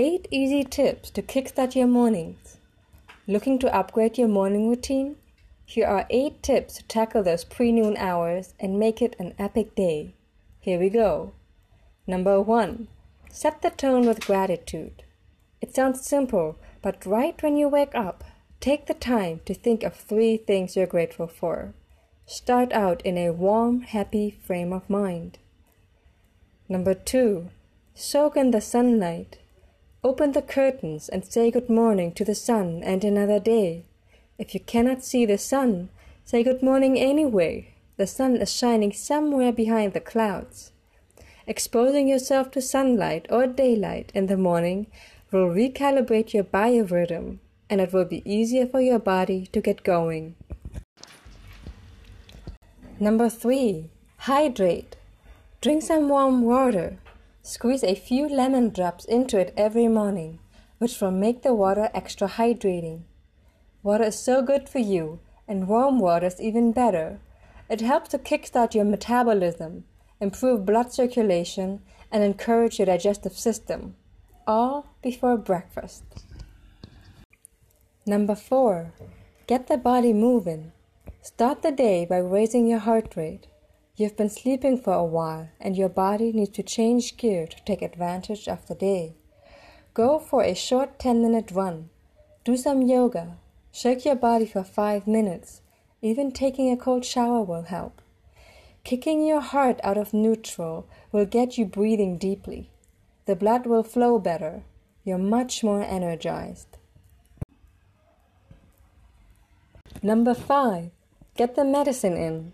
8 easy tips to kickstart your mornings. Looking to upgrade your morning routine? Here are 8 tips to tackle those pre noon hours and make it an epic day. Here we go. Number 1. Set the tone with gratitude. It sounds simple, but right when you wake up, take the time to think of three things you're grateful for. Start out in a warm, happy frame of mind. Number 2. Soak in the sunlight. Open the curtains and say good morning to the sun and another day. If you cannot see the sun, say good morning anyway. The sun is shining somewhere behind the clouds. Exposing yourself to sunlight or daylight in the morning will recalibrate your biorhythm and it will be easier for your body to get going. Number three, hydrate. Drink some warm water. Squeeze a few lemon drops into it every morning, which will make the water extra hydrating. Water is so good for you, and warm water is even better. It helps to kickstart your metabolism, improve blood circulation, and encourage your digestive system, all before breakfast. Number four, get the body moving. Start the day by raising your heart rate. You've been sleeping for a while, and your body needs to change gear to take advantage of the day. Go for a short 10 minute run. Do some yoga. Shake your body for 5 minutes. Even taking a cold shower will help. Kicking your heart out of neutral will get you breathing deeply. The blood will flow better. You're much more energized. Number 5. Get the medicine in.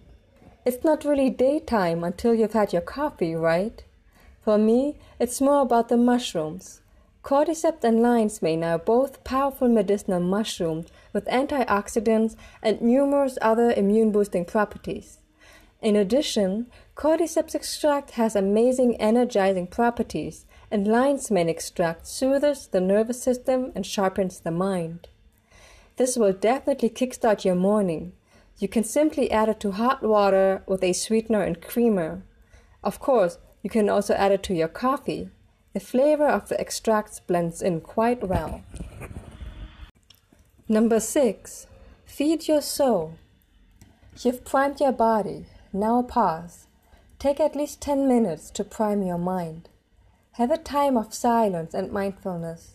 It's not really daytime until you've had your coffee, right? For me, it's more about the mushrooms. Cordyceps and lion's mane are both powerful medicinal mushrooms with antioxidants and numerous other immune boosting properties. In addition, cordyceps extract has amazing energizing properties, and lion's mane extract soothes the nervous system and sharpens the mind. This will definitely kickstart your morning. You can simply add it to hot water with a sweetener and creamer. Of course, you can also add it to your coffee. The flavor of the extracts blends in quite well. Number 6. Feed your soul. You've primed your body. Now pause. Take at least 10 minutes to prime your mind. Have a time of silence and mindfulness.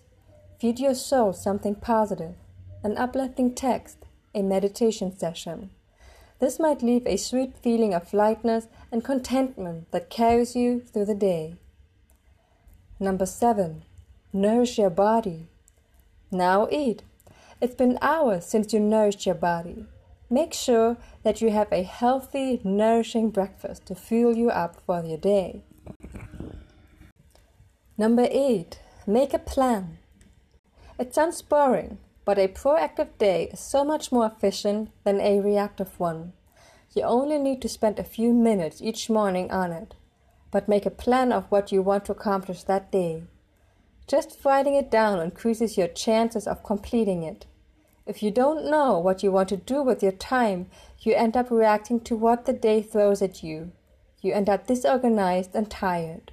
Feed your soul something positive, an uplifting text, a meditation session. This might leave a sweet feeling of lightness and contentment that carries you through the day. Number seven, nourish your body. Now eat. It's been hours since you nourished your body. Make sure that you have a healthy, nourishing breakfast to fuel you up for your day. Number eight, make a plan. It sounds boring, but a proactive day is so much more efficient than a reactive one. You only need to spend a few minutes each morning on it, but make a plan of what you want to accomplish that day. Just writing it down increases your chances of completing it. If you don't know what you want to do with your time, you end up reacting to what the day throws at you. You end up disorganized and tired.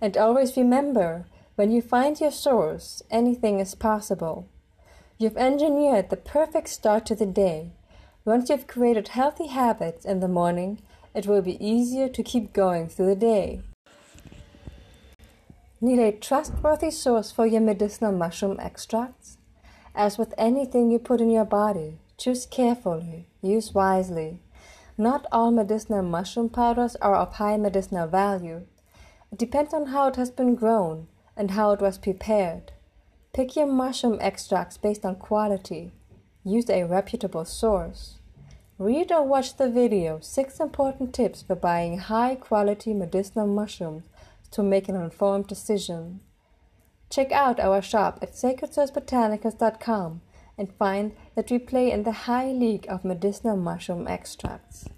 And always remember when you find your source, anything is possible. You've engineered the perfect start to the day. Once you've created healthy habits in the morning, it will be easier to keep going through the day. Need a trustworthy source for your medicinal mushroom extracts? As with anything you put in your body, choose carefully, use wisely. Not all medicinal mushroom powders are of high medicinal value. It depends on how it has been grown and how it was prepared. Pick your mushroom extracts based on quality. Use a reputable source. Read or watch the video 6 important tips for buying high quality medicinal mushrooms to make an informed decision. Check out our shop at sacredsourcebotanicals.com and find that we play in the high league of medicinal mushroom extracts.